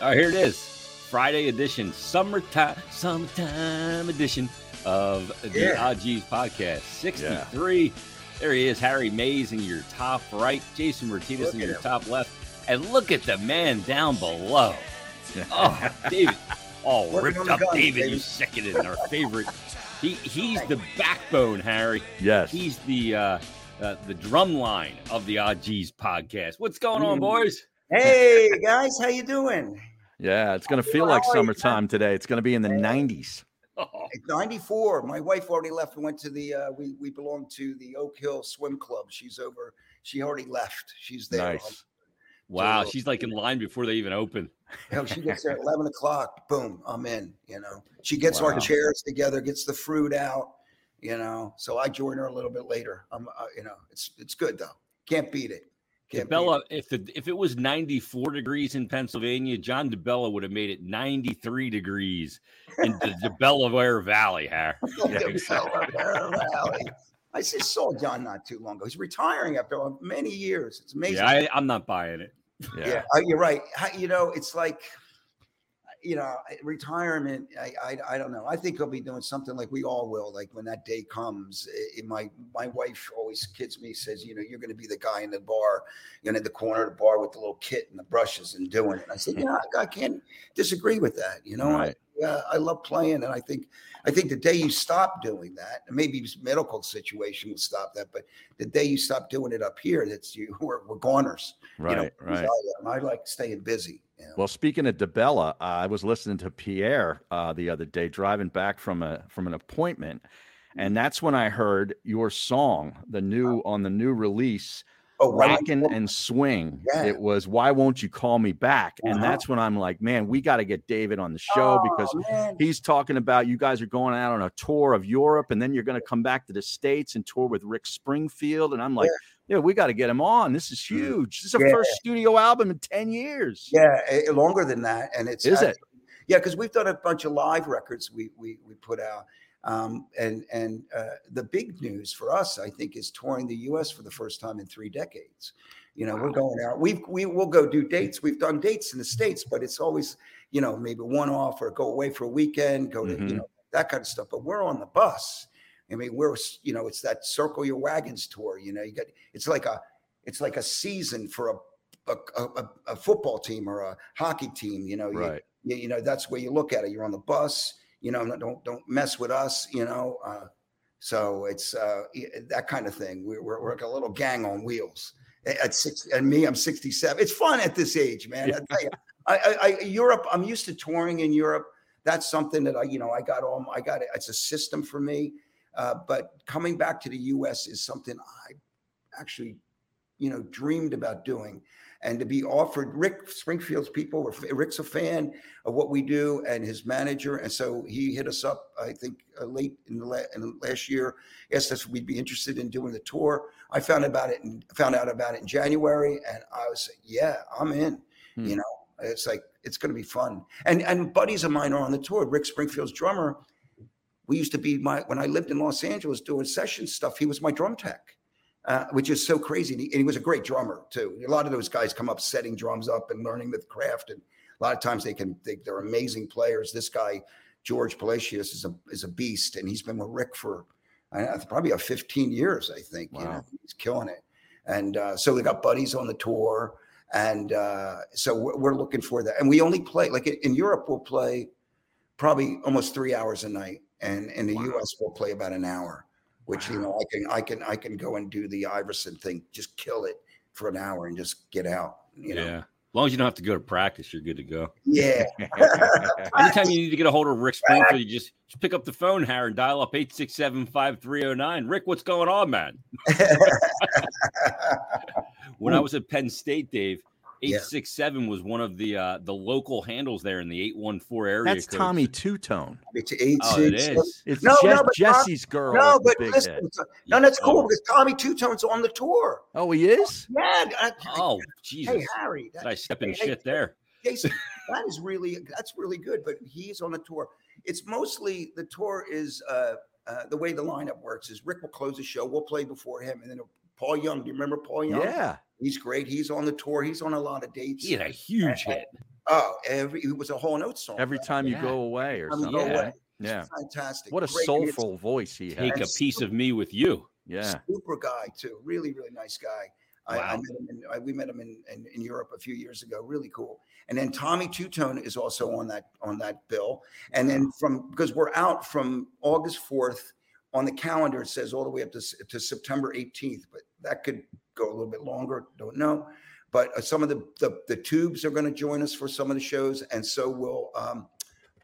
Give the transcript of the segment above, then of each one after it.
All right, here it is. Friday edition, summertime, summertime edition of the Yeah. OGs podcast. 63. There he is, Harry Mayes in your top right, Jason Myrtetus Look in your him. top left. And look at the man down below. Oh, David. Oh, Working ripped up guns, David, baby. you second in our favorite. He he's the backbone, Harry. Yes. He's the uh, uh the drum line of the OGs podcast. What's going on, Mm. boys? Hey guys, how you doing? yeah, it's going to feel like How are you, man? summertime today. It's going to be in the 90s. Oh, It's 94. My wife already left and went to the uh we we belong to the Oak Hill Swim Club. She's over, she already left. She's there. Nice. wow, So- she's like in line before they even open. Hell, she gets there at 11 o'clock. Boom, I'm in. You know, she gets Wow. our chairs together, gets the fruit out. You know, so I join her a little bit later. I'm, uh, you know, it's it's good though. Can't beat it. DeBella, if the if it was 94 degrees in Pennsylvania, John DeBella would have made it 93 degrees in the DeBellaware Valley. Yeah. Valley. I just saw John not too long ago. He's retiring after many years. It's amazing. Yeah, I, I'm not buying it. Yeah. yeah, uh, you're right. You know, it's like, you know, retirement. I, I, I don't know. I think he'll be doing something like we all will. Like when that day comes, i- i- my my wife always kids me, says, you know, you're going to be the guy in the bar, you know, in the corner of the bar with the little kit and the brushes and doing it. I said, yeah, I, I can't disagree with that. You know, Right. I, uh, I love playing, and I think I think the day you stop doing that, maybe medical situation will stop that, but the day you stop doing it up here, that's you we're, we're goners. Right, you know, right. I. I like staying busy. Know? Well, speaking of DeBella, uh, I was listening to Pierre uh, the other day driving back from a from an appointment, and that's when I heard your song, the new on the new release, oh. "Rockin' and Swing." Yeah. It was "Why Won't You Call Me Back," and Uh-huh. that's when I'm like, man, we got to get David on the show because Oh, man. he's talking about you guys are going out on a tour of Europe and then you're going to come back to the States and tour with Rick Springfield. And I'm like, yeah, we got to get him on. This is huge. This is our Yeah. first studio album in 10 years. yeah, eh, longer than that, and it's Is it? Yeah, because we've done a bunch of live records we we we put out, um, and and uh, the big news for us, I think, is touring the U.S. for the first time in three decades. You know, we're going out. We we will go do dates. We've done dates in the states, but it's always you know maybe one off or go away for a weekend, go to Mhm. you know that kind of stuff. But we're on the bus. I mean, we're you know it's that circle your wagons tour. You know, you got it's like a it's like a season for a a, a, a football team or a hockey team. You know, Right. you, you know that's where you look at it. You're on the bus. You know, don't don't mess with us. You know, uh, so it's uh, that kind of thing. We're, we're we're like a little gang on wheels. At six, and me, I'm 67. It's fun at this age, man. I tell you, I, I, I Europe. I'm used to touring in Europe. That's something that I, you know, I got all. I got it. It's a system for me. Uh, but coming back to the U.S. is something I actually, you know, dreamed about doing. And to be offered Rick Springfield's people were Rick's a fan of what we do and his manager. And so he hit us up I think uh, late in the la- in last year asked us if we'd be interested in doing the tour. I found about it and found out about it in January and I was like yeah I'm in. Hmm. you know it's like it's going to be fun. And and buddies of mine are on the tour Rick Springfield's drummer we used to be my when I lived in Los Angeles doing session stuff he was my drum tech uh, which is so crazy. And he, and he was a great drummer too. A lot of those guys come up setting drums up and learning the craft, and a lot of times they can they, they're amazing players. This guy George Palacios is a is a beast, and he's been with Rick for uh, probably a 15 years, I think. You know, Wow. he's killing it. And uh, so we got buddies on the tour, and uh, so we're, we're looking for that. And we only play like in Europe, we'll play probably almost three hours a night, and in the Wow. U.S. we'll play about an hour which you know I can I can I can go and do the Iverson thing, just kill it for an hour and just get out. You know, Yeah. As long as you don't have to go to practice, you're good to go. yeah. Anytime you need to get a hold of Rick Springfield, you just, just pick up the phone, Harry, and dial up 867 5309. Rick, what's going on, man? When I was at Penn State, Dave, Yeah. 867 was one of the uh, the local handles there in the 814 area. That's code. Tommy Tutone. It's eight, Oh, it six. It's No, Jess- no, but Tom- Jesse's girl. No, but listen, hit. no, that's cool Oh. because Tommy Tutone's on the tour. Oh, he is? Yeah. I- Oh, Jesus. hey Harry, that, Did I step in hey, hey, shit there? Jason, that is really that's really good. But he's on the tour. It's mostly the tour is uh, uh, the way the lineup works is Rick will close the show. We'll play before him, and then Paul Young. Do you remember Paul Young? Yeah. He's great. He's on the tour. He's on a lot of dates. He had a huge hit. Oh, every it was a whole note song. Every time you Yeah. go away or something. Yeah. away. Yeah. fantastic. What a Great. And it's soulful voice he Take a And piece of me with you. Yeah. super guy too. Really, really nice guy. I, I Wow. met him. In, I, we met him in, in, in Europe a few years ago. Really cool. And then Tommy Tutone is also on that on that bill. And then from because we're out from August fourth on the calendar, it says all the way up to, to September 18th, but that could go a little bit longer. Don't know. But uh, some of the, the the tubes are going to join us for some of the shows, and so will um,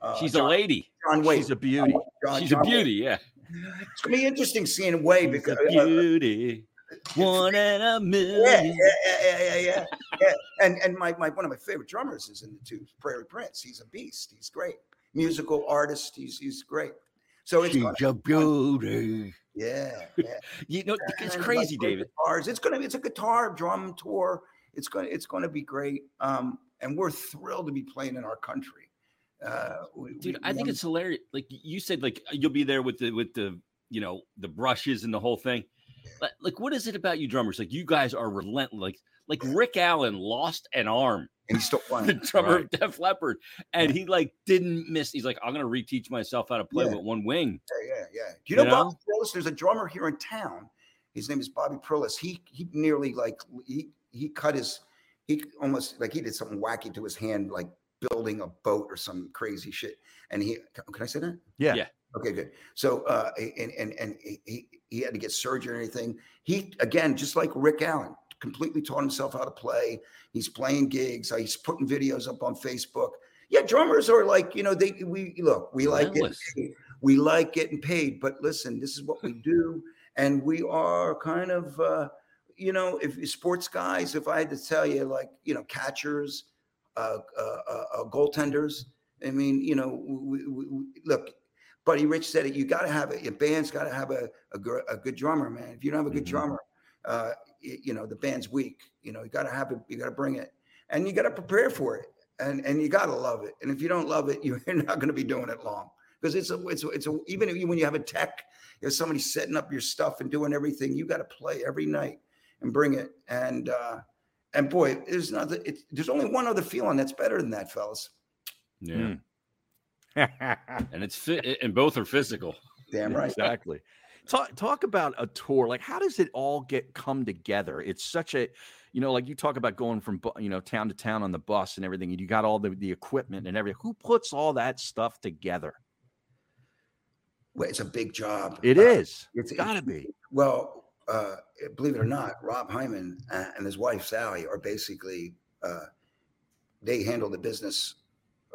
uh, She's a lady. John Waite. She's a beauty. John- She's John a Waite. beauty. Yeah. It's gonna be interesting seeing Waite She's because uh, beauty. One in a million. yeah, yeah, yeah, yeah, yeah, yeah. And and my, my one of my favorite drummers is in the tubes, Prairie Prince. He's a beast. He's great. Musical artist. He's he's great. So it's She's a beauty. Yeah, yeah. You know, it's crazy, like, David. Guitars. It's gonna be it's a guitar drum tour. It's gonna it's gonna be great. Um, and we're thrilled to be playing in our country. Uh, we, Dude, we I think it's hilarious. Like you said, like you'll be there with the with the you know the brushes and the whole thing. But like, what is it about you drummers? Like you guys are relentless. Like like Rick Allen lost an arm, and he's still playing. the drummer Right. of Def Leppard, and he like didn't miss. He's like, I'm gonna reteach myself how to play Yeah. with one wing. Yeah, yeah, yeah. Do you know, You Bobby Prillis? There's a drummer here in town. His name is Bobby Prillis. He he nearly like he he cut his he almost like he did something wacky to his hand, like building a boat or some crazy shit. And he can I say that? Yeah. Yeah. Okay, good. So uh and and and he- he he had to get surgery or anything. He again, just like Rick Allen, completely taught himself how to play. He's playing gigs. uh, He's putting videos up on Facebook. Yeah, drummers are like, you know, they we look, we like paid. We like getting paid, but listen, this is what we do. And we are kind of uh, you know, if sports guys, if I had to tell you, like, you know, catchers, uh, uh, uh, uh goaltenders, I mean, you know, we, we, we, look, Buddy Rich said it. You got to have it. Your band's got to have a, a, a good drummer, man. If you don't have a good Mhm. drummer, uh, you know the band's weak. You know, you got to have it. You got to bring it, and you got to prepare for it, and and you got to love it. And if you don't love it, you're not going to be doing it long because it's a it's a, it's a even if you, when you have a tech, there's somebody setting up your stuff and doing everything. You got to play every night and bring it. And uh, and boy, there's nothing. It's, there's only one other feeling that's better than that, fellas. Yeah, Mm. and it's fit, and both are physical. Damn right. Exactly. Talk talk about a tour. Like, how does it all get come together? It's such a, you know, like you talk about going from you know town to town on the bus and everything, and you got all the the equipment and everything. Who puts all that stuff together? Well, it's a big job. It Uh, is. It's got to be. Well, uh, believe it or not, Rob Hyman uh, and his wife Sally are basically uh, they handle the business.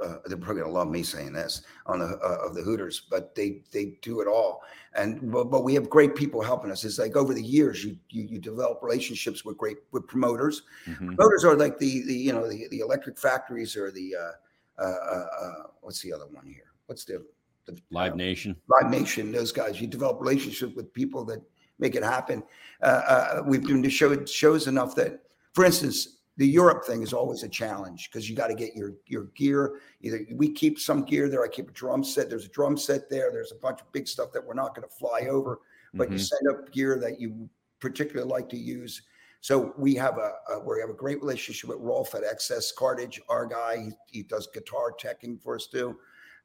Uh, they're probably gonna love me saying this on the uh, of the Hooters, but they they do it all. And but, but we have great people helping us. It's like over the years, you you, you develop relationships with great with promoters. Mhm. Promoters are like the the you know the, the electric factories or the uh, uh, uh, uh, what's the other one here? What's the, the Live uh, Nation. Live Nation, those guys. You develop relationships with people that make it happen. Uh, uh, we've been to show shows enough that, for instance, the Europe thing is always a challenge because you got to get your your gear. Either we keep some gear there. I keep a drum set. There's a drum set there. There's a bunch of big stuff that we're not going to fly over, but you Mhm. send up gear that you particularly like to use. So we have a, a we have a great relationship with Rolf at XS Cartage, our guy. He, he does guitar teching for us too,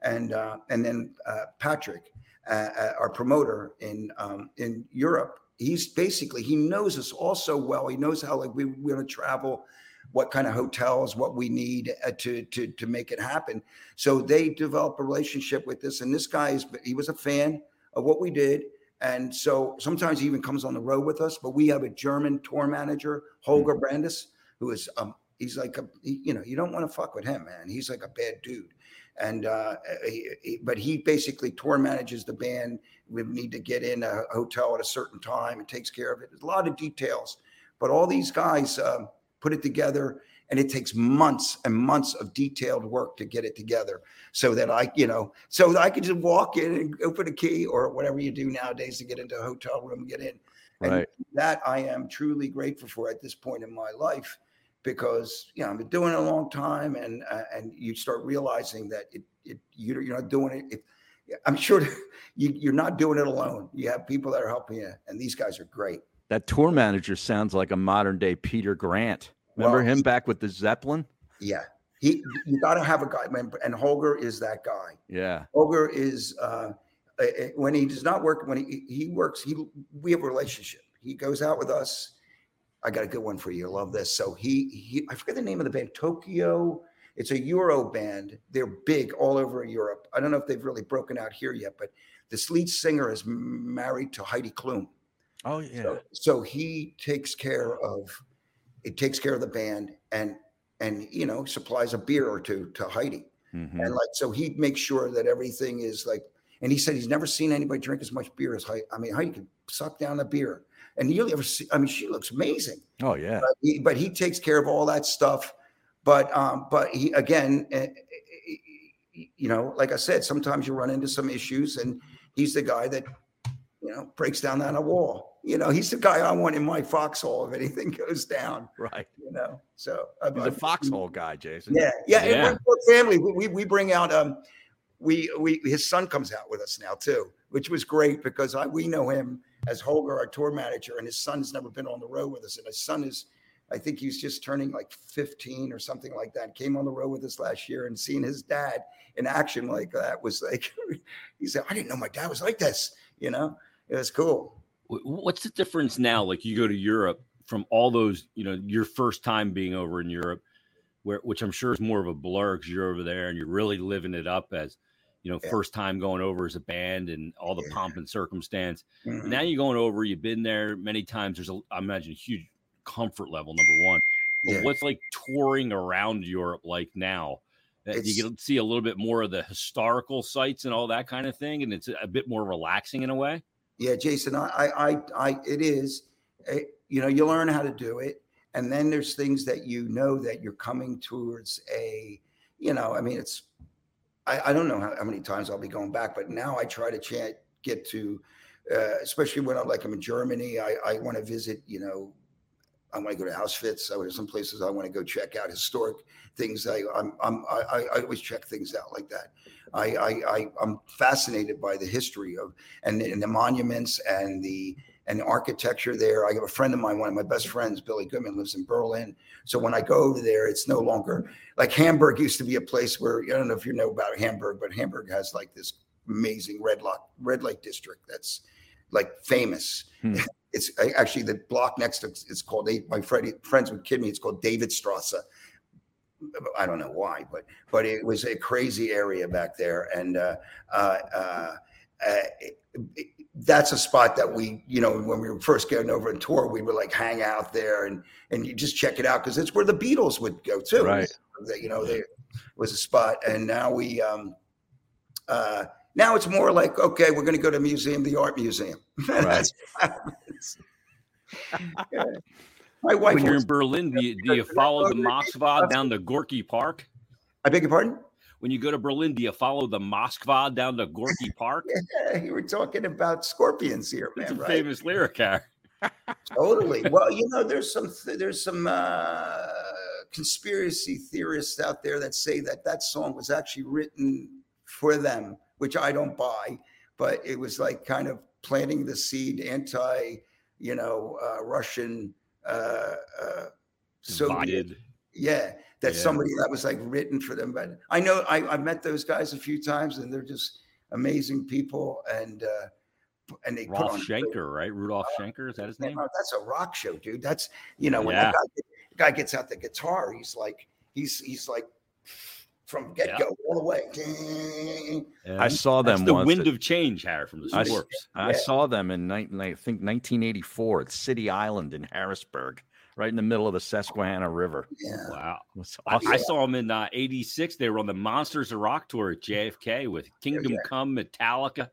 and uh, and then uh, Patrick, uh, uh, our promoter in um, in Europe. He's basically he knows us all so well. He knows how like we we're going to travel, what kind of hotels, what we need uh, to to to make it happen. So they develop a relationship with this, and this guy is he was a fan of what we did. And so sometimes he even comes on the road with us. But we have a German tour manager, Holger Brandis, who is um he's like a you know you don't want to fuck with him, man. He's like a bad dude. And uh, he, he- but he basically tour manages the band. We need to get in a hotel at a certain time and takes care of it. There's a lot of details, but all these guys um, put it together, and it takes months and months of detailed work to get it together so that I, you know, so that I could just walk in and open a key or whatever you do nowadays to get into a hotel room and get in. And Right. that I am truly grateful for at this point in my life because you know I've been doing it a long time and uh, and you start realizing that it, it you're, you're not doing it. It, I'm sure you, you're not doing it alone. You have people that are helping you, and these guys are great. That tour manager sounds like a modern day Peter Grant. Remember Well, him he- back with the Zeppelin? Yeah, he you got to have a guy, and Holger is that guy. Yeah. Holger is uh, when he does not work when he he works. He we have a relationship. He goes out with us. I got a good one for you. I love this. So he he I forget the name of the band. Tokyo. It's a Euro band. They're big all over Europe. I don't know if they've really broken out here yet, but this lead singer is married to Heidi Klum. Oh yeah. So, so he takes care of it takes care of the band and and you know supplies a beer or two to Heidi. Mhm. And like so he makes sure that everything is like and he said he's never seen anybody drink as much beer as Heidi. I mean, Heidi can suck down a beer. And you'll ever see I mean, she looks amazing. Oh yeah. But he, but he takes care of all that stuff. But um, but he again, eh, eh, eh, you know, like I said, sometimes you run into some issues, and he's the guy that you know breaks down that wall. You know, he's the guy I want in my foxhole if anything goes down. Right. You know, so He's I- a foxhole guy, Jason. Yeah, yeah, Yeah. And we're family. We, we we bring out um, we we his son comes out with us now too, which was great because I we know him as Holger, our tour manager, and his son's never been on the road with us, and his son is. I think he's just turning like 15 or something like that. Came on the road with us last year and seeing his dad in action like that was like, he said, I didn't know my dad was like this. You know, it was cool. Wh- What's the difference now? Like you go to Europe from all those, you know, your first time being over in Europe, where which I'm sure is more of a blur because you're over there and you're really living it up as, you know, Yeah. first time going over as a band and all the Yeah. pomp and circumstance. Mhm. Now you're going over, you've been there many times. There's a, I imagine, a huge comfort level. Number one, but Yeah. what's like touring around Europe like now? That you can see a little bit more of the historical sites and all that kind of thing, and it's a bit more relaxing in a way. Yeah, Jason, I, I, I, it is. eh, you know, you learn how to do it, and then there's things that you know that you're coming towards a. You know, I mean, it's. I, I don't know how, how many times I'll be going back, but now I try to chant, get to, uh, especially when I'm like I'm in Germany. I, I want to visit. You know, I want to go to Auschwitz. I there's some places I want to go check out historic things. I, I'm, I'm, I, I always check things out like that. I, I, I, I'm fascinated by the history of and the, and the monuments and the and the architecture there. I have a friend of mine, one of my best friends, Billy Goodman, lives in Berlin. So when I go over there, it's no longer like Hamburg used to be a place where I don't know if you know about Hamburg, but Hamburg has like this amazing red light red light district that's like famous. Hmm. It's actually the block next to it's called my friend, friends would kid me. It's called David Strasse. I don't know why, but but it was a crazy area back there, and uh, uh, uh, uh, it- it- that's a spot that we, you know, when we were first getting over on tour, we would like hang out there and and you just check it out because it's where the Beatles would go too. Right. You know, there was a spot, and now we, um, uh, now it's more like okay, we're going to go to museum, the art museum. That's what. Yeah. My wife. when you're was- in Berlin, do you, do you follow the Moskva down to Gorky Park? I beg your pardon. When you go to Berlin, do you follow the Moskva down to Gorky Park? Yeah, you were talking about scorpions here, It's a. Right? famous lyric there. Totally. Well, you know, there's some there's some uh, conspiracy theorists out there that say that that song was actually written for them, which I don't buy. But it was like kind of planting the seed anti, you know, uh, Russian, uh, uh, Soviet. Yeah, that Yeah. somebody that was like written for them. But I know I, I've met those guys a few times, and they're just amazing people. And uh, and they put on Schenker, right? Rudolf Schenker, is that his name? that's a rock show, dude. That's you know when Yeah. that guy, guy gets out the guitar, he's like he's he's like from get go all the way. I saw That's them the once. wind of change, Harry, from the I s- Scorps. I Yeah. saw them in, nine- I think 1984 at City Island in Harrisburg, right in the middle of the Susquehanna River. Yeah, Wow. It was I, awesome. I saw them in uh, 86. They were on the Monsters of Rock tour at JFK with Kingdom yeah. Come, Metallica,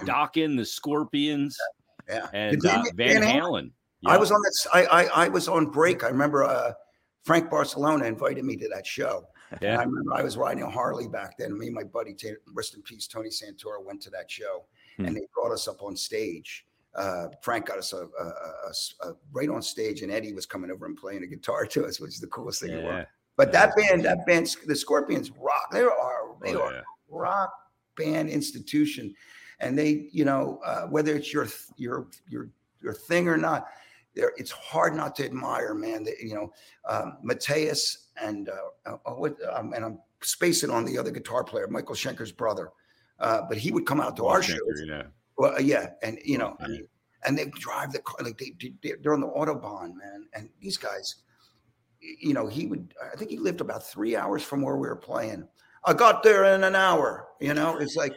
Dokken, the Scorpions, yeah. and uh, Van- Van Van Halen. I was on that. s- I, I I was on break. I remember uh, Frank Barsalona invited me to that show. Yeah. I remember I was riding a Harley back then. Me and my buddy, rest in peace, Tony Santoro, went to that show, Hmm. and they brought us up on stage. Uh, Frank got us a, a, a- a right on stage, and Eddie was coming over and playing a guitar to us, which is the coolest thing in the world. Yeah. But that band, that band, the Scorpions rock. They are, they Oh, are yeah. rock band institution, and they, you know, uh, whether it's your your your your thing or not, there it's hard not to admire, man. That you know, um, Matthias and uh, uh, what, um, and I'm spacing on the other guitar player, Michael Schenker's brother. Uh, but he would come out to our shows. Yeah. Well, uh, yeah, and you know, I mean, and they drive the car like they, they they're on the autobahn, man. And these guys, you know, he would. I think he lived about three hours from where we were playing. I got there in an hour. You know, it's like,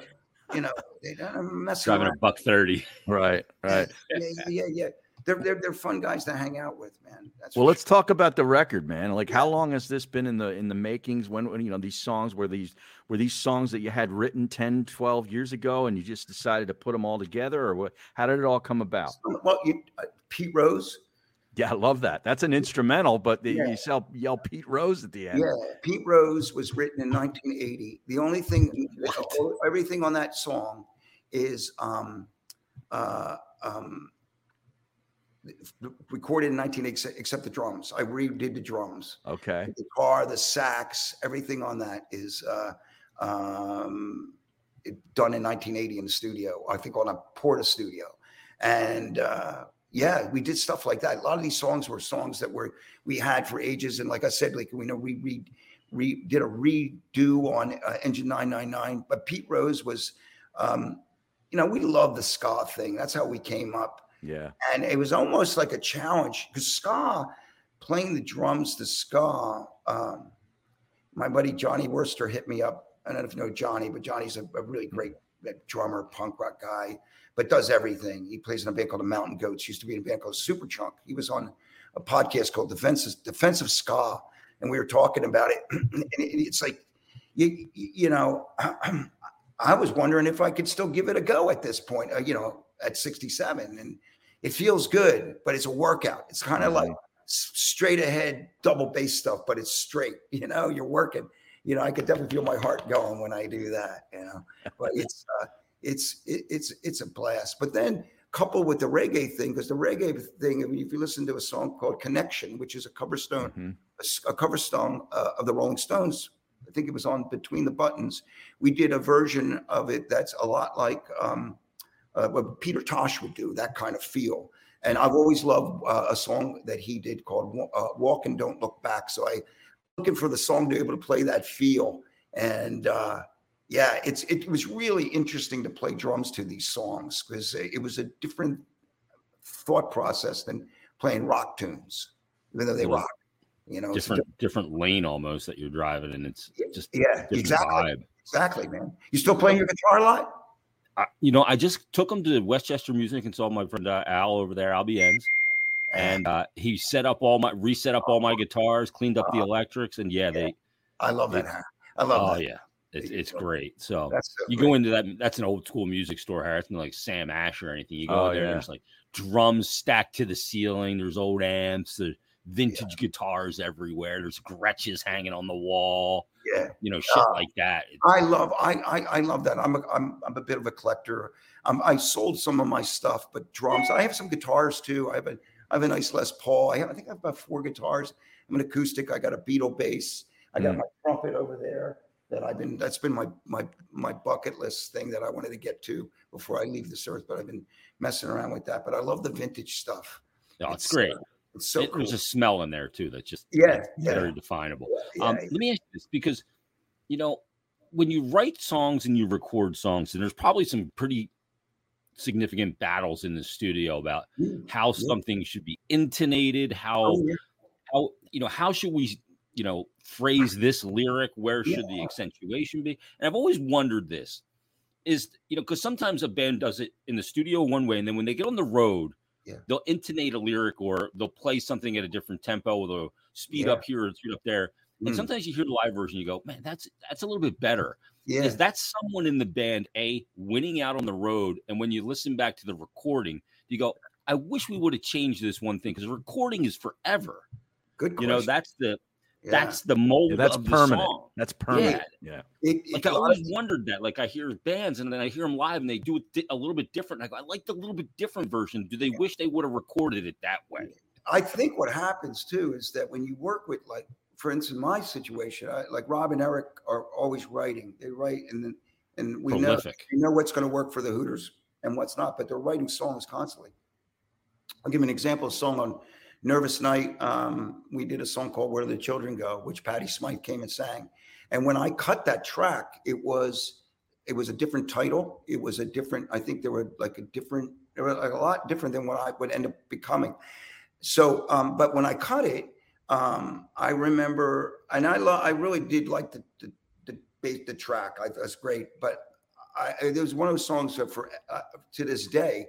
you know, they don't mess Driving around. a buck thirty. Right, right. Yeah, yeah, yeah, yeah. They're, they're they're fun guys to hang out with, man. That's Well, let's talk about the record, man. Like, how long has this been in the in the makings? When, when you know these songs were these were these songs that you had written 10, 12 years ago, and you just decided to put them all together, or what? How did it all come about? sure. Well, you, uh, Pete Rose, Yeah, I love that. That's an instrumental, but the, Yeah. you sell, yell Pete Rose at the end. Yeah, Pete Rose was written in 1980. The only thing, everything on that song is um, uh, um, recorded in 1980, except the drums. I redid the drums. Okay. The guitar, the sax, everything on that is uh, um, done in 1980 in the studio. I think on a Porta studio, and uh, yeah, we did stuff like that. A lot of these songs were songs that were we had for ages, and like I said, like we know we re, re did a redo on uh, Engine 999. But Pete Rose was, um, you know, we love the ska thing. That's how we came up Yeah. and it was almost like a challenge because ska playing the drums to ska um, my buddy johnny Wurster hit me up. I don't know if you know johnny but johnny's a, a really great uh, drummer punk rock guy but does everything. He plays in a band called the mountain goats. Used to be in a band called Superchunk he was on a podcast called defensive defensive ska and we were talking about it. And it's like you, you know i was wondering if i could still give it a go at this point uh, you know at 67 and it feels good, but it's a workout. It's kind of Mhm. like straight ahead double bass stuff, but it's straight. You know, you're working. You know, I could definitely feel my heart going when I do that. You know, but it's uh, it's it, it's it's a blast. But then coupled with the reggae thing, because the reggae thing, if you if you listen to a song called "Connection," which is a cover stone Mhm. a, a cover song uh, of the Rolling Stones. I think it was on Between the Buttons. We did a version of it that's a lot like um, uh, what Peter Tosh would do, that kind of feel. And I've always loved uh, a song that he did called uh, "Walk and Don't Look Back." So I looking for the song to be able to play that feel. And uh, yeah, it's it was really interesting to play drums to these songs because it was a different thought process than playing rock tunes, even though they Yeah. rock. You know, a Different different lane almost that you're driving, and it's just Yeah, different exactly. vibe. Exactly, man. You still playing your guitar a lot? I, you know, I just took him to Westchester Music and saw my friend uh, Al over there, Al Bienz, and uh, he set up all my reset up all my guitars, cleaned up the electrics, and yeah, they I love that. I love oh that. yeah, it's it's great. So so you great. go into that that's an old school music store, Harry. It's like Sam Ash or anything. You go Oh, in there, yeah. and there's like drums stacked to the ceiling. There's old amps. There's vintage guitars everywhere. There's Gretches hanging on the wall. Yeah, You know, shit Uh, like that. I love. I I, I love that. I'm a I'm, I'm a bit of a collector. Um, I sold some of my stuff, but drums. I have some guitars too. I have a I have a nice Les Paul. I have I think I have about four guitars. I'm an acoustic. I got a Beatle bass. I got Mm. my trumpet over there. That I've been. That's been my my my bucket list thing that I wanted to get to before I leave this earth. But I've been messing around with that. But I love the vintage stuff. oh, it's, it's, uh, great. It's so It- cool. There's a smell in there too that's just Yeah, that's yeah. very definable. Yeah, Um, let me ask you this because, you know, when you write songs and you record songs, and there's probably some pretty significant battles in the studio about Mm, how yeah. something should be intonated, how Oh, yeah. how you know how should we you know phrase this lyric where should the accentuation be and i've always wondered this is you know because sometimes a band does it in the studio one way and then when they get on the road Yeah. they'll intonate a lyric or they'll play something at a different tempo or they'll speed Yeah. up here and speed up there and Mm. sometimes you hear the live version you go man that's that's a little bit better Yeah. is that someone in the band a winning out on the road and when you listen back to the recording you go i wish we would have changed this one thing because recording is forever Good you know that's the Yeah. that's the mold Yeah, that's of the permanent. song. That's permanent. Yeah. It- it- Like I a lot always of- wondered that. Like I hear bands and then I hear them live and they do it di- a little bit different. I go, I like the little bit different version. Do they wish they would have recorded it that way? I think what happens too is that when you work with, like, for instance, my situation, I, like Rob and Eric are always writing. They write, and then and we know we know what's going to work for the Hooters and what's not, but they're writing songs constantly. I'll give you an example. Of a song on Nervous Night. Um, we did a song called "Where the Children Go," which Patty Smyth came and sang. And when I cut that track, it was it was a different title. It was a different. I think there were like a different. There were like a lot different than what I would end up becoming. So, um, but when I cut it, um, I remember, and I lo- I really did like the the the, the, track. I, that's great, but I, there was one of those songs that for uh, to this day,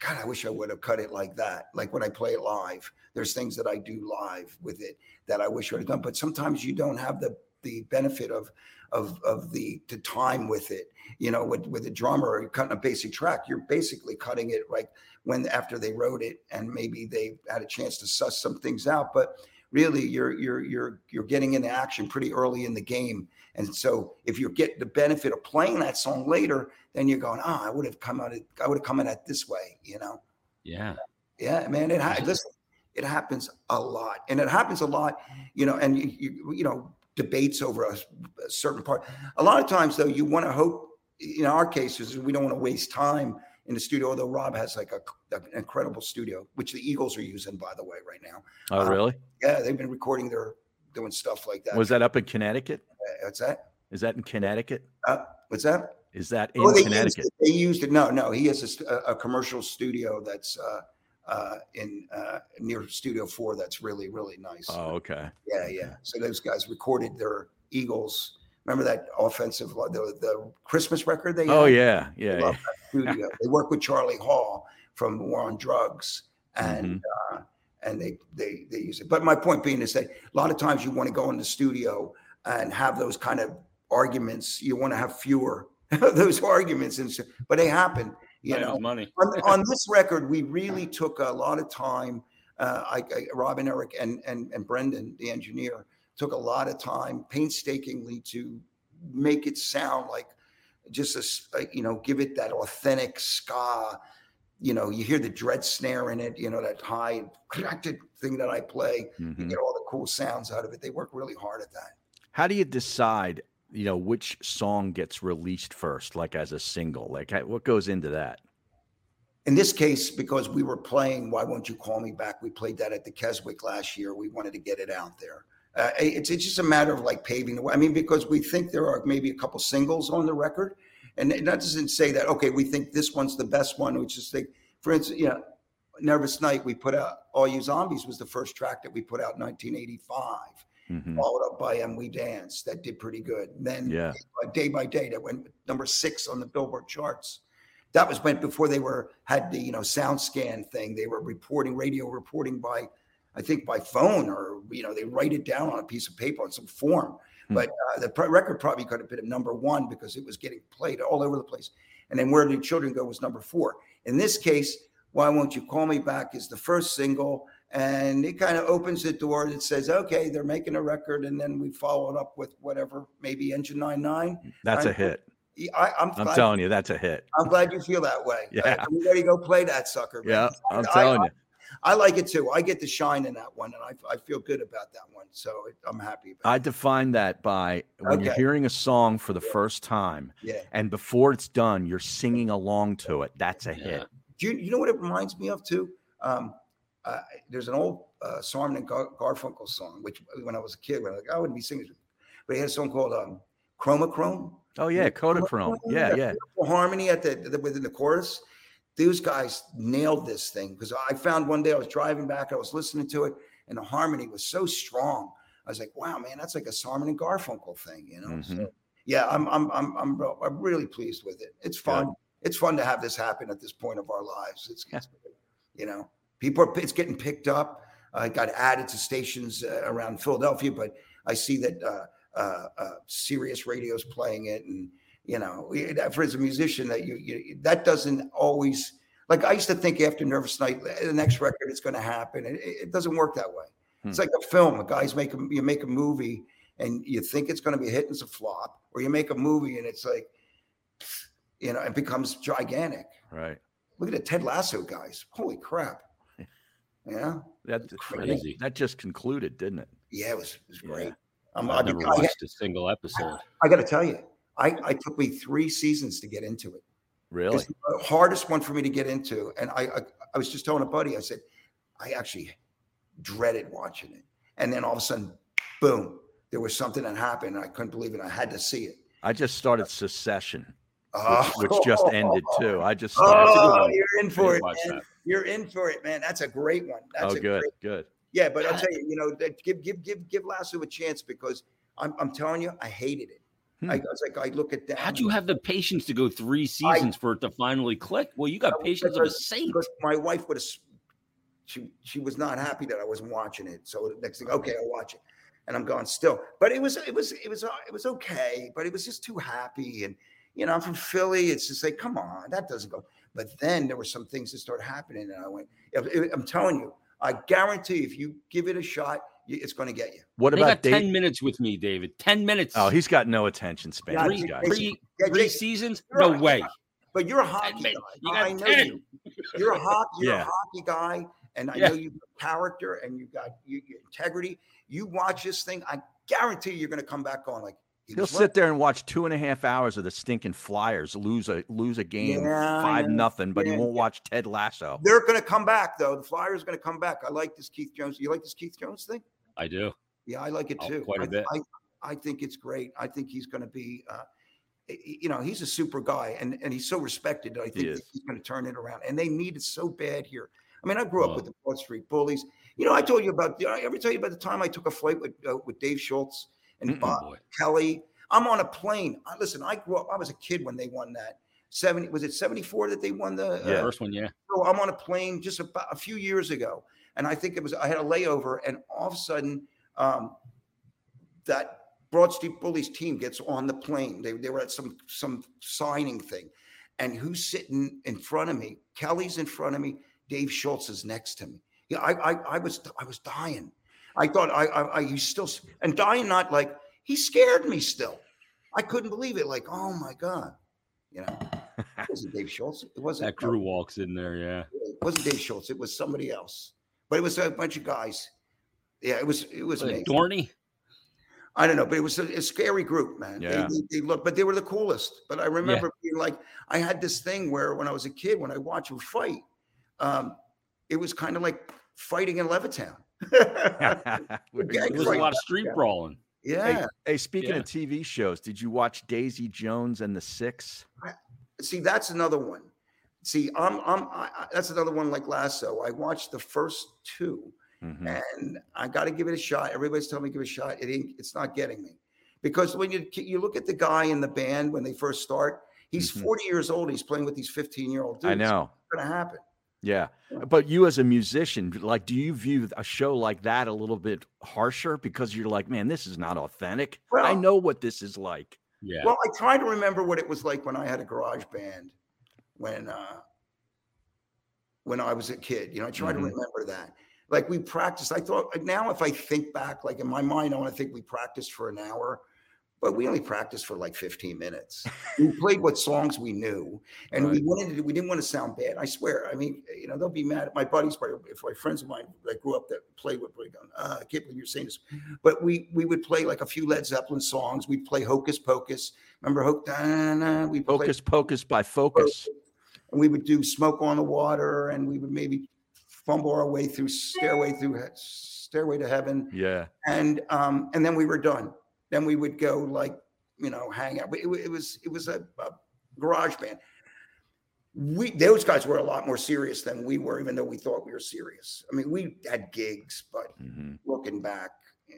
God, I wish I would have cut it like that. Like when I play it live, there's things that I do live with it that I wish I would have done. But sometimes you don't have the the benefit of of of the the time with it. You know, with with a drummer cutting a basic track, you're basically cutting it like when after they wrote it and maybe they had a chance to suss some things out. But really, you're you're you're you're getting into action pretty early in the game. And so if you get the benefit of playing that song later, then you're going, ah, oh, I would have come out, of, I would have come in at this way, you know? Yeah. Yeah, man. It ha- listen, it happens a lot, and it happens a lot, you know. And you, you, you know, debates over a, a, certain part. A lot of times, though, you want to hope. In our cases, we don't want to waste time in the studio. Although Rob has like a, an incredible studio, which the Eagles are using, by the way, right now. Oh, really? yeah, they've been recording their doing stuff like that. Was that up in Connecticut? What's that? Is that in Connecticut? Uh, what's that? Is that in oh, they Connecticut? Used they used it. No, no. He has a, a commercial studio that's uh, uh, in uh, near Studio Four. That's really really nice. Oh, okay. Yeah, yeah. So those guys recorded their Eagles. Remember that offensive the, the Christmas record they? Oh yeah, yeah. yeah. studio. they work with Charlie Hall from War on Drugs, and mm-hmm. And they they they use it. But my point being is that a lot of times you want to go in the studio and have those kind of arguments. You want to have fewer those arguments, and so, but they happen. You know, money. on, on, this record, we really took a lot of time. Uh, I, I, Robin, Eric, and and and Brendan, the engineer, took a lot of time, painstakingly, to make it sound like just a, you know, give it that authentic ska. You know, you hear the dread snare in it. You know that high connected thing that I play. Mm-hmm. You get all the cool sounds out of it. They work really hard at that. How do you decide, you know, which song gets released first, like as a single? Like what goes into that? In this case, because we were playing "Why Won't You Call Me Back," we played that at the Keswick last year. We wanted to get it out there. Uh, it's it's just a matter of like paving the way. I mean, because we think there are maybe a couple singles on the record, and that doesn't say that okay, we think this one's the best one. We just think, for instance, you know, "Nervous Night" we put out. "All You Zombies" was the first track that we put out in 1985 mm-hmm. followed up by "And We Dance" that did pretty good. And then yeah. day by day that went number six on the Billboard charts. That was when before they were had the you know sound scan thing. They were reporting radio reporting by, I think by phone or you know they write it down on a piece of paper on some form. Mm-hmm. But uh, the record probably could have been number one because it was getting played all over the place. And then "Where Did Children Go" was number four. In this case, "Why Won't You Call Me Back" is the first single and it kind of opens the door that says, okay, they're making a record, and then we follow it up with whatever, maybe Engine 99. That's a hit. I, am telling you, that's a hit. I'm glad you feel that way. Yeah. ready to go play that sucker. Man. Yeah, I'm I, telling I, you. I, like it too. I get the shine in that one, and I, I feel good about that one. So I'm happy. I define that by when okay. you're hearing a song for the yeah. first time, yeah. and before it's done, you're singing along to it. That's a hit. Do you, you know what it reminds me of too? Um, uh, there's an old uh, Simon and Gar- Garfunkel song, which when I was a kid, when I, like, I wouldn't be singing, but he had a song called um, Chromachrome. Oh yeah, Kodachrome. Yeah, yeah. Harmony at the, the, within the chorus. These guys nailed this thing because I found one day I was driving back, I was listening to it, and the harmony was so strong. I was like, wow, man, that's like a Simon and Garfunkel thing, you know. Mm-hmm. So, yeah, I'm I'm I'm I'm I'm really pleased with it. It's fun. Yeah. It's fun to have this happen at this point of our lives. It's, it's you know. People are it's getting picked up. Uh, got added to stations uh, around Philadelphia, but I see that uh, uh, uh Sirius Radio's playing it, and you know, for as a musician, that you, you that doesn't always like I used to think after Nervous Night, the next record is going to happen. It, it, doesn't work that way. Hmm. It's like a film. A guy's make a, you make a movie and you think it's going to be a hit and it's a flop, or you make a movie and it's like, you know, it becomes gigantic. Right. Look at the Ted Lasso guys. Holy crap. Yeah, That's crazy. That just concluded, didn't it? Yeah, it was, it was great. Yeah. Um, I never I, watched I, a single episode. I, I got to tell you, I, I took me three seasons to get into it. Really, it's the hardest one for me to get into, and I, I was just telling a buddy, I said, I actually dreaded watching it. And then all of a sudden, boom, there was something that happened. And I couldn't believe it. I had to see it. I just started Succession, which, Oh, which just ended oh. too. I just oh, started. Oh, you're in for it, man. that. You're in for it, man. That's a great one. That's oh, a good, great good. Yeah, but I'll tell you, you know, give give give give Lasso a chance because I'm I'm telling you, I hated it. Hmm. I, I was like, I look at that. How'd you have the patience to go three seasons for it to finally click? Well, you got No, patience of a saint. My wife would have, she she was not happy that I wasn't watching it. So the next thing, okay, I'll watch it, and I'm going still. But it was it was it was uh, it was okay, but it was just too happy, and you know, I'm from Philly. It's just like, come on, that doesn't go. But then there were some things that started happening, and I went. I'm telling you, I guarantee if you give it a shot, it's going to get you. What They about got 10 Dave? minutes with me, David. 10 minutes. Oh, he's got no attention span. Yeah, three, guys. three, Yeah, three seasons? No right. way. But you're a hockey guy. minutes. You I know 10. you. You're a hockey. You're Yeah. a hockey guy, and I Yeah. know you've got character and you've got you, your integrity. You watch this thing, I guarantee you're going to come back on like he He'll sit there and watch two and a half hours of the stinking Flyers lose a lose a game Yeah, five know. nothing, but he won't yeah. watch Ted Lasso. They're going to come back though. The Flyers are going to come back. I like this Keith Jones. You like this Keith Jones thing? I do. Yeah, I like it Oh, too. quite a I, bit. I, I think it's great. I think he's going to be. Uh, y- y- you know, he's a super guy, and and he's so respected. I think is. that he's going to turn it around, and they need it so bad here. I mean, I grew up Well- with the Broad Street Bullies. You know, I told you about. Did I ever tell you about the time I took a flight with uh, with Dave Schultz and Mm-mm. Bob Boy. Kelly? I'm on a plane. I, listen, I grew up. I was a kid when they won that. Seventy was it seventy four that they won the? Yeah. Uh, First one, yeah. so I'm on a plane just about a few years ago, and I think it was I had a layover, and all of a sudden, um, that Broad Street Bullies team gets on the plane. They, they were at some some signing thing, and who's sitting in front of me? Kelly's in front of me. Dave Schultz is next to me. Yeah, I I, I was I was dying. I thought I I, I he's still and dying not like he scared me still. I couldn't believe it. Like oh my god, you know. It wasn't Dave Schultz. It wasn't That crew walks in there, yeah. it wasn't Dave Schultz. It was somebody else, but it was a bunch of guys. Yeah, it was. It was Like amazing. Dorney? I don't know, but it was a, a scary group, man. Yeah. They, they look, but they were the coolest. But I remember being like, I had this thing where when I was a kid, when I watched them fight, um, it was kind of like fighting in Levittown. Very There good. was a lot of street Yeah. brawling. yeah. Hey, speaking Yeah. of TV shows, did you watch Daisy Jones and the Six? See, that's another one. See, I'm, I'm, I, I- that's another one like Lasso. I watched the first two. Mhm. and I got to give it a shot. Everybody's telling me to give it a shot. It ain't, it's not getting me because when you you look at the guy in the band when they first start, he's Mhm. 40 years old. He's playing with these 15 year old dudes. I know. It's going to happen. Yeah. Yeah. But you as a musician, like, do you view a show like that a little bit harsher because you're like, man, this is not authentic? I know what this is like. Yeah. Well, I try to remember what it was like when I had a garage band when uh when I was a kid. You know, I try Mhm. to remember that. Like we practiced. I thought now if I think back, like in my mind, I want to think we practiced for an hour, but we only practiced for like 15 minutes. we played what songs we knew, and we wanted to. We didn't want to sound bad. I swear. I mean, you know, they'll be mad at my buddies, but if my friends of mine that grew up that played with, going, uh, I can't believe you're saying this. But we we would play like a few Led Zeppelin songs. We'd play Hocus Pocus. Remember Hocus? We Focus, pocus by focus. and we would do smoke on the water and we would maybe fumble our way through stairway through stairway to heaven Yeah. and um and then we were done then we would go like you know hang out it, it was it was a, a garage band we those guys were a lot more serious than we were even though we thought we were serious i mean we had gigs but Mhm. looking back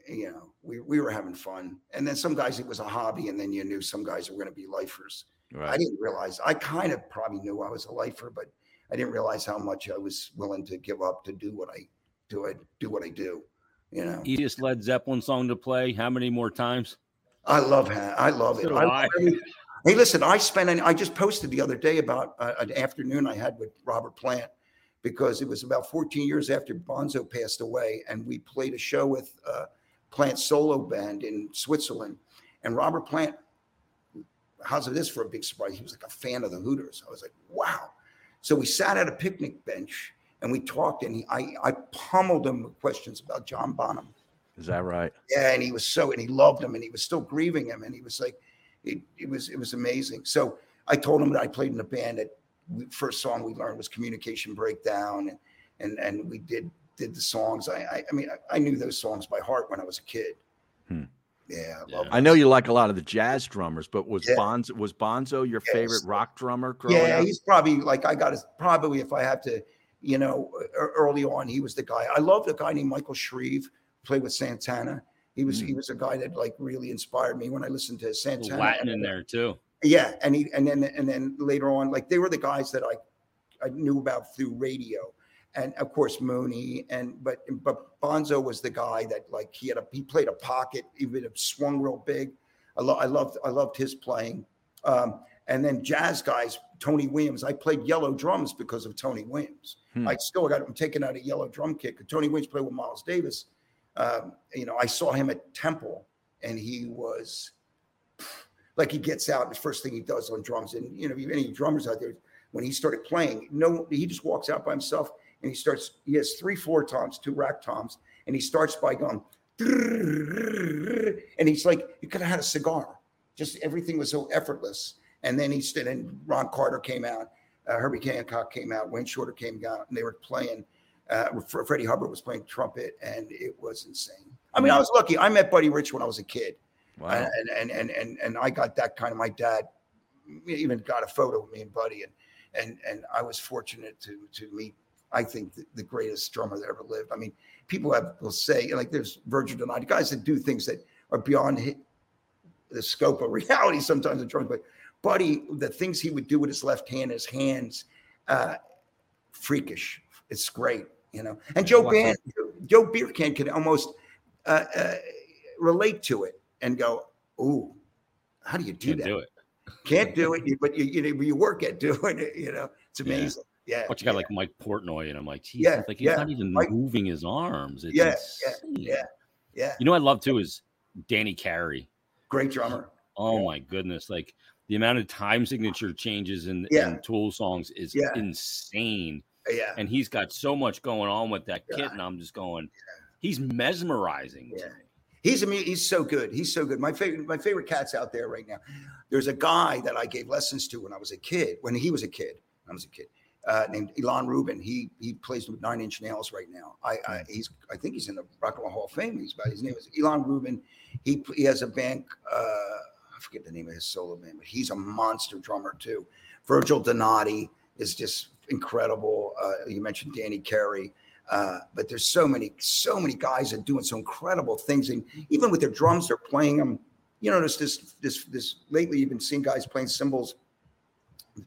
you know we, we were having fun and then some guys it was a hobby and then you knew some guys were going to be lifers I didn't realize. I kind of probably knew I was a lifer, but I didn't realize how much I was willing to give up to do what I do. I do what I do. You know, Easiest Led Zeppelin song to play. How many more times? I love ha- I love it. So do I- I. hey, listen, I spent. An, I just posted the other day about uh, an afternoon I had with Robert Plant because it was about 14 years after Bonzo passed away, and we played a show with uh, Plant's solo band in Switzerland, and Robert Plant. How's it this for a big surprise? He was like a fan of the Hooters. I was like, wow. So we sat at a picnic bench and we talked, and he, I, I pummeled him with questions about John Bonham. Is that right? Yeah, and he was so, and he loved him, and he was still grieving him, and he was like, it, it was, it was amazing. So I told him that I played in a band that we, first song we learned was Communication Breakdown, and and, and we did did the songs. I I, I mean I, I, knew those songs by heart when I was a kid. Hmm. Yeah, I, I know you like a lot of the jazz drummers, but was yeah. Bonzo was Bonzo your yes. favorite rock drummer? Yeah, up? he's probably like I got his probably if I have to, you know, early on he was the guy. I loved a guy named Michael Shrieve, played with Santana. He was mm. he was a guy that like really inspired me when I listened to Santana. Latin in there too. Yeah, and he and then and then later on, like they were the guys that I I knew about through radio, and of course Mooney and but but Bonzo was the guy that like he had a he played a pocket, even it swung real big. I, lo- I loved I loved his playing. Um, and then jazz guys, Tony Williams. I played yellow drums because of Tony Williams. Hmm. I still got him taken out a yellow drum kit. Tony Williams played with Miles Davis. Um, you know, I saw him at Temple, and he was like he gets out and the first thing he does on drums. And you know, any drummers out there, when he started playing, no, he just walks out by himself and he starts. He has three four toms, two rack toms, and he starts by going, and he's like, you could have had a cigar. Just everything was so effortless. And then he stood, and Ron Carter came out, uh, Herbie Hancock came out, Wayne Shorter came out, and they were playing. Uh, Freddie Hubbard was playing trumpet, and it was insane. I mean, I was lucky. I met Buddy Rich when I was a kid. Wow. And, and, and, and, and I got that kind of, my dad even got a photo of me and Buddy. And, and, and I was fortunate to, to meet, I think, the, the greatest drummer that ever lived. I mean, people have, will say, like, there's Virgil Donati, guys that do things that are beyond the scope of reality sometimes in drums. But Buddy, the things he would do with his left hand, his hands, uh, freakish. It's great, you know. And Joe Band, Joe Beercan can almost uh, uh, relate to it and go, "Ooh, how do you do Can't that? Do it. Can't do it, but you, you you work at doing it. You know, it's amazing. Yeah. yeah but you got yeah. like Mike Portnoy, and I'm like, geez, yeah, like he's yeah. not even Mike, moving his arms. It's yeah, insane. yeah, yeah. You know, I love too is Danny Carey. Great drummer. Oh my goodness! Like the amount of time signature changes in, in Tool songs is insane. Yeah, and he's got so much going on with that kit, and I'm just going, he's mesmerizing. Yeah. He's he's so good. He's so good. My favorite my favorite cat's out there right now. There's a guy that I gave lessons to when I was a kid. When he was a kid, I was a kid. Uh, named Ilan Rubin. He he plays with Nine Inch Nails right now. I, I he's I think he's in the Rock and Roll Hall of Fame. He's about his name is Ilan Rubin. He he has a band. Uh, forget the name of his solo band, but he's a monster drummer too. Virgil Donati is just incredible. Uh, you mentioned Danny Carey. Uh, but there's so many, so many guys that are doing some incredible things, and even with their drums, they're playing them. You know, there's this, this, this. Lately, you've been seeing guys playing cymbals.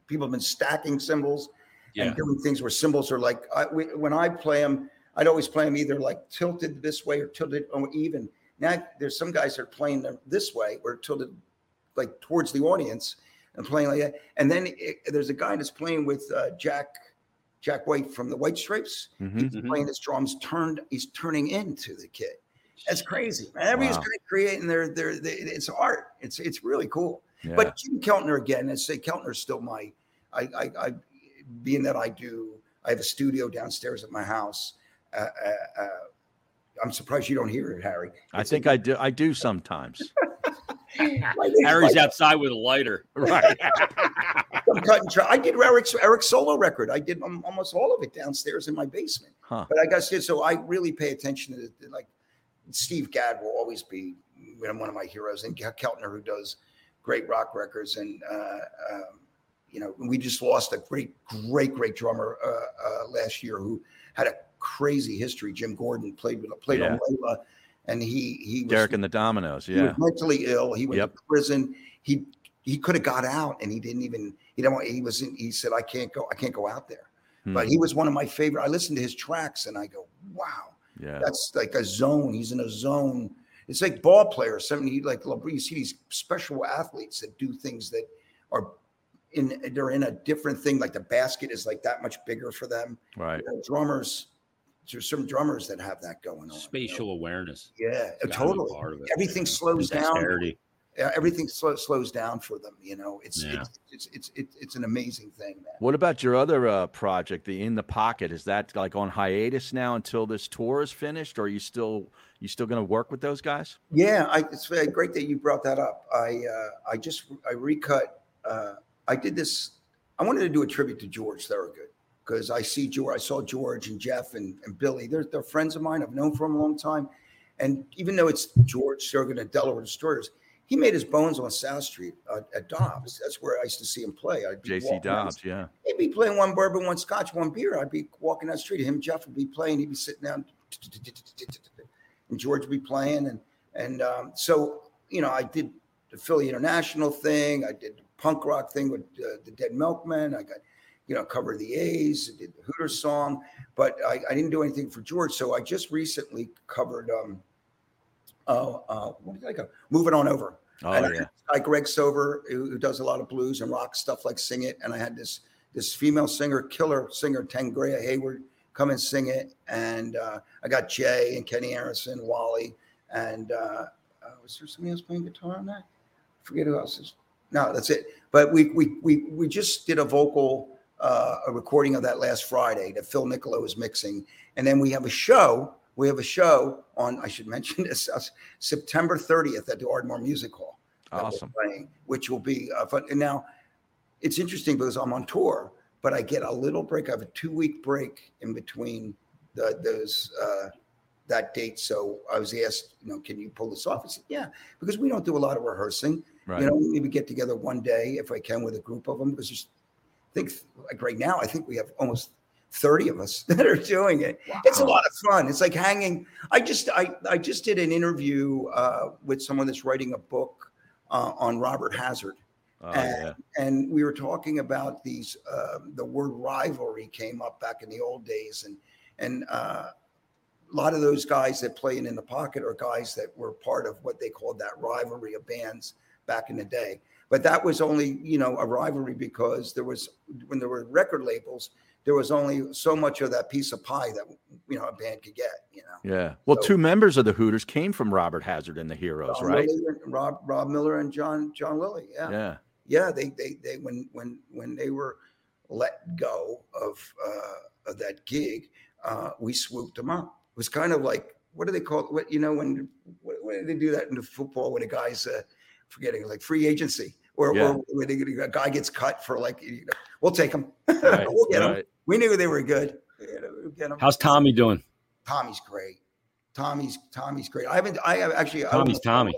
People have been stacking cymbals yeah. and doing things where cymbals are like. I, we, when I play them, I'd always play them either like tilted this way or tilted or even. Now there's some guys that are playing them this way or tilted like towards the audience and playing like that. And then it, there's a guy that's playing with uh, Jack Jack White from the White Stripes. Mm-hmm. He's playing his drums turned. He's turning into the kid. That's crazy. Man. Everybody's Wow. creating their their, their it's art. It's it's really cool. Yeah. But Jim Keltner again, I say Keltner's still my I, I I being that I do I have a studio downstairs at my house. Uh, uh, uh, I'm surprised you don't hear it, Harry. I think I do. I do sometimes. Harry's outside with a lighter. right. I'm cutting. Tra- I did Eric's Eric's solo record. I did um, almost all of it downstairs in my basement. Huh. But I got to so I really pay attention to the, like Steve Gadd will always be you know, one of my heroes, and Keltner who does great rock records, and uh, um, you know we just lost a great, great, great drummer uh, uh, last year who had a crazy history. Jim Gordon played with played on Layla, and he he was, Derek and the Dominos. he Yeah. was mentally ill. He went Yep. to prison. He he could have got out, and he didn't even. He don't. want- He was. In, he said, "I can't go. I can't go out there." But Hmm. he was one of my favorite. I listened to his tracks, and I go, "Wow, Yeah. that's like a zone. He's in a zone. It's like ball players. Something like you see these special athletes that do things that are in. They're in a different thing. Like the basket is like that much bigger for them. Right. You know, drummers. There's some drummers that have that going on. you know? Spatial awareness. Yeah, It's gotta be totally. part of it. Everything slows down everything slow, slows down for them. You know, it's, Yeah. it's, it's it's it's it's an amazing thing, man. What about your other uh, project, the In the Pocket? Is that like on hiatus now until this tour is finished, or are you still you still going to work with those guys? Yeah, I, it's great that you brought that up. I uh, I just I recut. Uh, I did this I wanted to do a tribute to George Thorogood because I see George, I saw George and Jeff and, and Billy. They're, they're friends of mine. I've known for a long time. And even though it's George Thorogood and Delaware Destroyers, he made his bones on South Street uh, at Dobbs. That's where I used to see him play. I'd be JC Dobbs, yeah. He'd be playing one bourbon, one scotch, one beer. I'd be walking down the street. Him, Jeff would be playing. He'd be sitting down, and George would be playing. And and um, so you know, I did the Philly International thing. I did the punk rock thing with uh, the Dead Milkmen. I got you know covered the A's. Did the Hooters song, but I, I didn't do anything for George. So I just recently covered. um Oh, uh, what did I go? Moving on over Oh and I yeah. had guy Greg Sover, who, does a lot of blues and rock stuff like Sing It. And I had this this female singer, killer singer, Tangrea Hayward, come and sing it. And uh, I got Jay and Kenny Harrison, Wally, and uh, uh, was there somebody else playing guitar on that? forget who else is. No, that's it. But we we we we just did a vocal uh, a recording of that last Friday that Phil Nicolo was mixing, and then we have a show. We have a show on. I should mention this uh, September 30th at the Ardmore Music Hall. Awesome. playing, which will be uh, fun. And now it's interesting because I'm on tour, but I get a little break. I have a two week break in between the, those uh, that date. So I was asked, you know, can you pull this off? I said, yeah, because we don't do a lot of rehearsing. Right. You know, maybe get together one day if I can with a group of them because just I think like right now, I think we have almost 30 of us that are doing it. It's a lot of fun. It's like hanging. I just I I just did an interview uh, with someone that's writing a book uh, on Robert Hazard, oh and, yeah. and we were talking about these. Um, the word rivalry came up back in the old days, and and uh, a lot of those guys that play in, in the pocket are guys that were part of what they called that rivalry of bands back in the day. But that was only, you know, a rivalry because there was when there were record labels, there was only so much of that piece of pie that you know a band could get. You know, Yeah. Well, So- two members of the Hooters came from Robert Hazard and the Heroes, John right? Lilly Rob Rob Miller and John John Lilly. Yeah, Yeah. yeah. They they they when when when they were let go of uh, of that gig, uh, we swooped them up. It was kind of like what do they call it? What you know when what, what do they do that in the football when a guy's uh, forgetting like free agency or, Yeah. or a guy gets cut for like you know, we'll take him. Right. we'll get him. We knew they were good. We'll. How's Tommy doing? Tommy's great. Tommy's Tommy's great. I haven't. I have actually. Tommy's Tommy.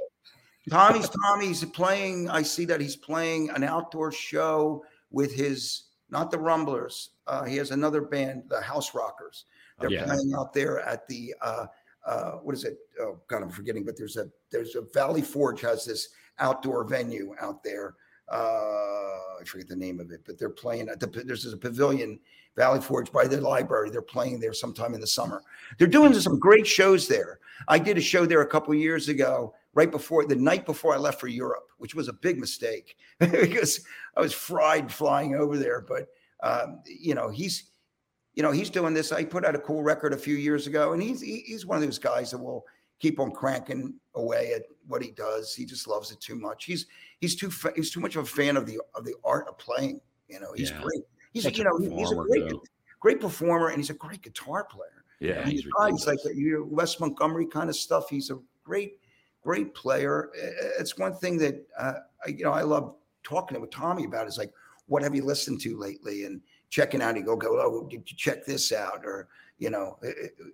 Tommy's Tommy's playing. I see that he's playing an outdoor show with his not the Rumblers. Uh, he has another band, the House Rockers. They're Yeah. playing out there at the uh, uh, what is it? Oh God, I'm forgetting. But there's a there's a Valley Forge has this outdoor venue out there. Uh, I forget the name of it, but they're playing at the there's a pavilion, Valley Forge by the library. They're playing there sometime in the summer. They're doing some great shows there. I did a show there a couple years ago, right before the night before I left for Europe, which was a big mistake because I was fried flying over there. But um, you know, he's you know he's doing this. I put out a cool record a few years ago, and he's he's one of those guys that will keep on cranking away at what he does. He just loves it too much. He's he's too fa- he's too much of a fan of the of the art of playing. You know, he's Yeah. great. He's Such you a know he- he's a great too. great performer, and he's a great guitar player. Yeah. And he's he's like you know, Wes Montgomery kind of stuff. He's a great, great player. It's one thing that uh, I, you know I love talking with Tommy about. Is like, what have you listened to lately? And checking out. He go go. Oh, did you check this out? Or you know,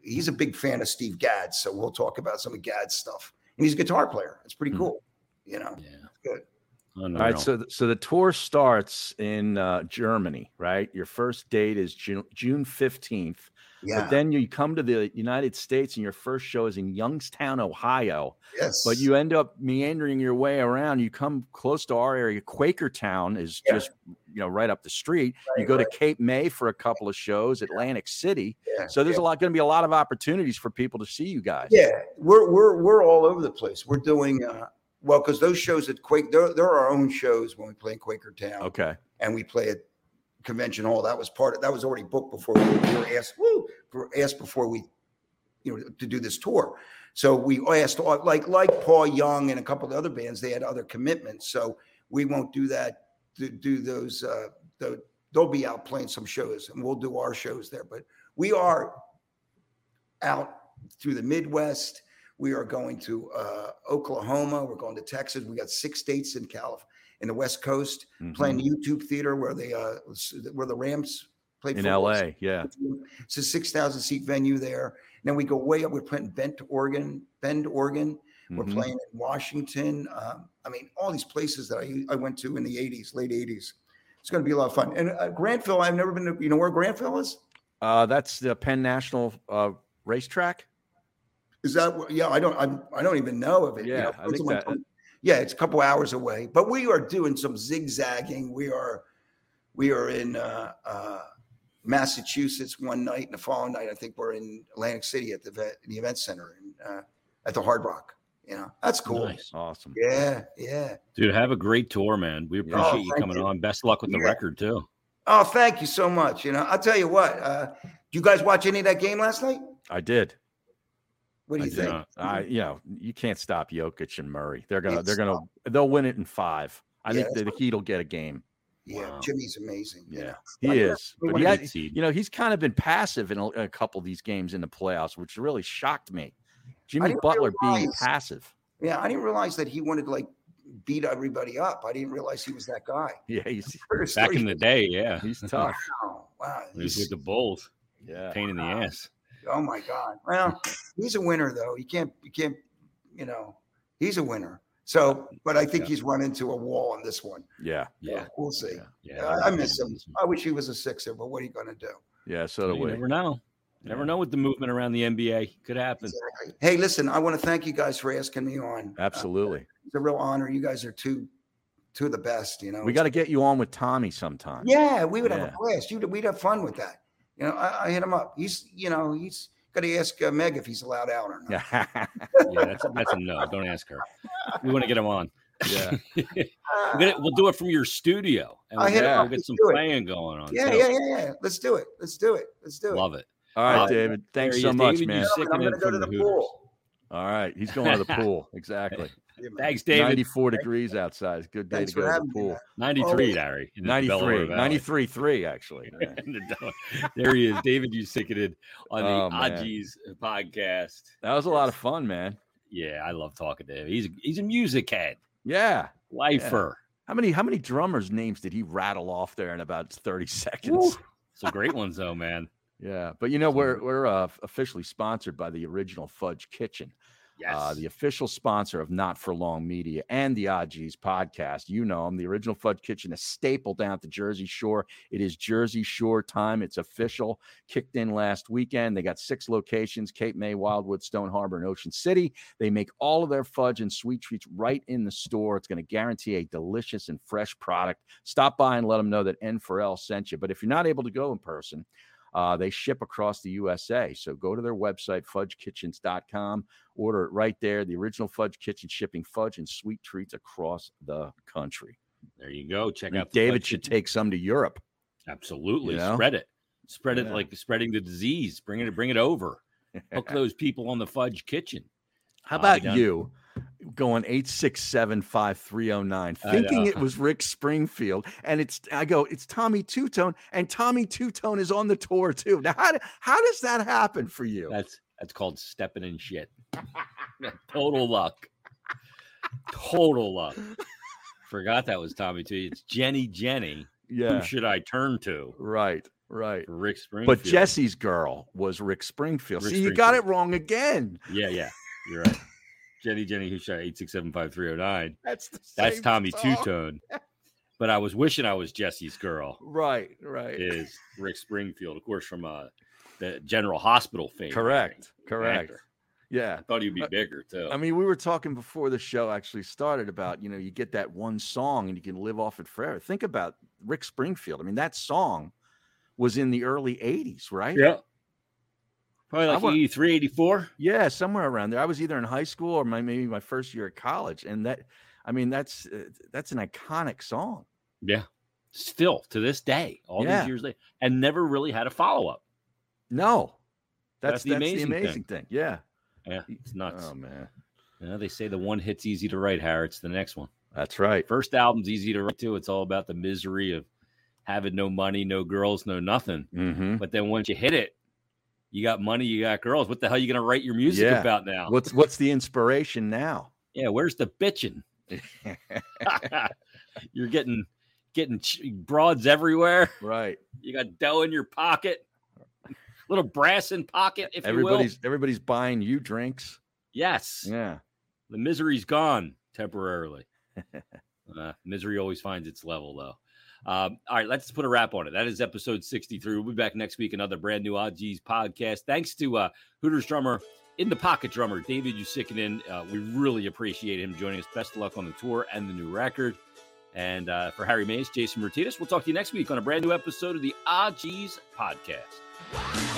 he's a big fan of Steve Gadd, so we'll talk about some of Gadd's stuff. And he's a guitar player. It's pretty Hmm. cool. You know, Yeah. Good. All right, so th- so the tour starts in uh, Germany, right? Your first date is June June fifteenth, yeah. but then you come to the United States, and your first show is in Youngstown, Ohio. yes. But you end up meandering your way around. You come close to our area. Quakertown is Yeah. just you know right up the street. you go right. to Cape May for a couple of shows, Atlantic City. Yeah, So there's a lot going to be a lot of opportunities for people to see you guys. Yeah, we're we're we're all over the place. We're doing uh, well because those shows at Quake, they're, they're our own shows when we play in Quakertown, Okay. and we play at Convention Hall. That was part of that was already booked before we were asked. Woo, asked before we, you know, to do this tour. So we asked all- like like Paul Young and a couple of the other bands. They had other commitments, so we won't do that. To do those, uh, the, they'll be out playing some shows, and we'll do our shows there. But we are out through the Midwest. We are going to uh, Oklahoma. We're going to Texas. We got six states in California, in the West Coast, playing the YouTube Theater where the uh, where the Rams played in football. LA. Yeah. It's a six thousand seat venue there. And then we go way up. We're playing Bend, Oregon. Bend, Oregon. We're Mhm. playing in Washington. Um, I mean, all these places that I, I went to in the 80s, late 80s. It's going to be a lot of fun. And uh, Grantville, I've never been to, you know where Grantville is? Uh, that's the Penn National uh, Racetrack. Is that, yeah, I don't, I'm, I don't even know of it. you Yeah, know, I think that- yeah, it's a couple hours away, but we are doing some zigzagging. We are, we are in uh, uh, Massachusetts one night, and the following night, I think we're in Atlantic City at the vet, the event center and uh, at the Hard Rock. You know, that's cool. Nice. Awesome. Yeah, yeah. Dude, have a great tour, man. We appreciate Oh, you coming you. on. Best of luck with the Yeah. record too. Oh, thank you so much. You know, I'll tell you what. Uh, do you guys watch any of that game last night? I did. What do I you did. think? I, you know, you can't stop Jokic and Murray. They're gonna, Can't they're gonna, they'll win it in five. I Yeah, think the, the Heat will get a game. Yeah, Wow. Jimmy's amazing. you Yeah, know. he I is. really But he had, you know, he's kind of been passive in a, a couple of these games in the playoffs, which really shocked me. Jimmy didn't Butler being passive. Yeah, I didn't realize that he wanted to like beat everybody up. I didn't realize he was that guy. Yeah, he's Back in the day, yeah. he's tough. Wow, wow. He was he's- with the Bulls. Yeah. Pain in the ass. Oh my God. Well, he's a winner though. You can't, you can't, you know, he's a winner. So, but I think Yeah. he's run into a wall on this one. Yeah. Yeah. We'll see. Yeah. Yeah. I, I miss him. I wish he was a sixer, but what are you going to do? Yeah. So do we. never know. Never Yeah. know what the movement around the NBA. Could happen. Exactly. Hey, listen, I want to thank you guys for asking me on. Uh, Absolutely. it's a real honor. You guys are two, two of the best. You know, We got to get you on with Tommy sometime. Yeah, we would have a blast. You'd, we'd have fun with that. You know, I, I hit him up. He's, you know, he's got to ask uh, Meg if he's allowed out or not. Yeah. Yeah, that's that's a no. Don't ask her. We want to get him on. yeah. We'll, it, we'll do it from your studio, and we'll, hit get, we'll get some Do it. playing going on. Yeah, too. yeah, yeah, yeah. Let's do it. Let's do it. Let's do it. Love it. All right, Uh, David. Thanks so much, David, man. I'm going to go to the the pool. All right. He's going to the pool. Exactly. Yeah, man. Thanks, David. 94 degrees outside. Good day Thanks to go to the having me. pool. 93, Oh. Larry. 93. 93 3, actually. Yeah. In the Delaware- there he is, David Uosikkinen on the Oh, man. Aji's podcast. That was a lot of fun, man. Yeah, I love talking to him. He's he's a music head, Yeah. lifer. How many how many drummers names did he rattle off there in about 30 seconds? Woo. Some great ones though, man. Yeah, but you know we're we're uh, officially sponsored by the Original Fudge Kitchen, Yes. uh, the official sponsor of Not for Long Media and the Odgies podcast. You know them. The Original Fudge Kitchen is staple down at the Jersey Shore. It is Jersey Shore time. It's official. Kicked in last weekend. They got six locations: Cape May, Wildwood, Stone Harbor, and Ocean City. They make all of their fudge and sweet treats right in the store. It's going to guarantee a delicious and fresh product. Stop by and let them know that N4L sent you. But if you're not able to go in person, uh, they ship across the USA. So go to their website, fudgekitchens.com, order it right there. The original Fudge Kitchen shipping fudge and sweet treats across the country. there you go. Check I out David Fudge should Kitchen. take some to Europe. absolutely you know? spread it. Spread it like spreading the disease. Bring it bring it over. Hook those people on the fudge kitchen. How about down. you going 867 5309, thinking it was Rick Springfield? And it's, I go, it's Tommy Tutone, and Tommy Tutone is on the tour too. Now, how, how does that happen for you? That's that's called stepping in shit. Total luck. Total luck. Forgot that was Tommy Two. It's Jenny Jenny. yeah, Who should I turn to right, right. Rick Springfield? But Jesse's girl was Rick Springfield. Rick See, you got it wrong again. Yeah, yeah. You're right. Jenny Jenny who shot eight six seven five three oh nine. That's the That's Tommy Tutone. But I was wishing I was Jesse's girl. Right, right. Is Rick Springfield, of course, from uh the General Hospital fame. Correct, correct. Actor. Yeah. I thought he'd be Uh, bigger too. I mean, we were talking before the show actually started about, you know, you get that one song and you can live off it forever. Think about Rick Springfield. I mean, that song was in the early 80s, right? yeah. Probably like want- 83, 84. Yeah, somewhere around there. I was either in high school or my, maybe my first year at college. And that, I mean, that's uh, that's an iconic song. Yeah. Still to this day, all Yeah. these years later, and never really had a follow up. No, that's, That's the that's amazing the thing. amazing thing. Yeah. Yeah, it's nuts. Oh, man. You know, they say the one hit's easy to write, Harry. It's the next one. That's right. First album's easy to write too. It's all about the misery of having no money, no girls, no nothing. Mm-hmm. But then once you hit it, you got money, you got girls. What the hell are you gonna write your music Yeah. about now? What's what's the inspiration now? Yeah, where's the bitching? you're getting getting broads everywhere. Right. You got dough in your pocket, little brass in pocket. If everybody's everybody's buying you drinks. Yes. Yeah. The misery's gone temporarily. uh, misery always finds its level, though. Um, all right, let's put a wrap on it. That is episode 63. We'll be back next week, another brand new OGs podcast. Thanks to uh, Hooters drummer, in the pocket drummer, David Uosikkinen. Uh, we really appreciate him joining us. Best of luck on the tour and the new record. And uh, for Harry Mayes, Jason Myrtetus, we'll talk to you next week on a brand new episode of the OGs podcast.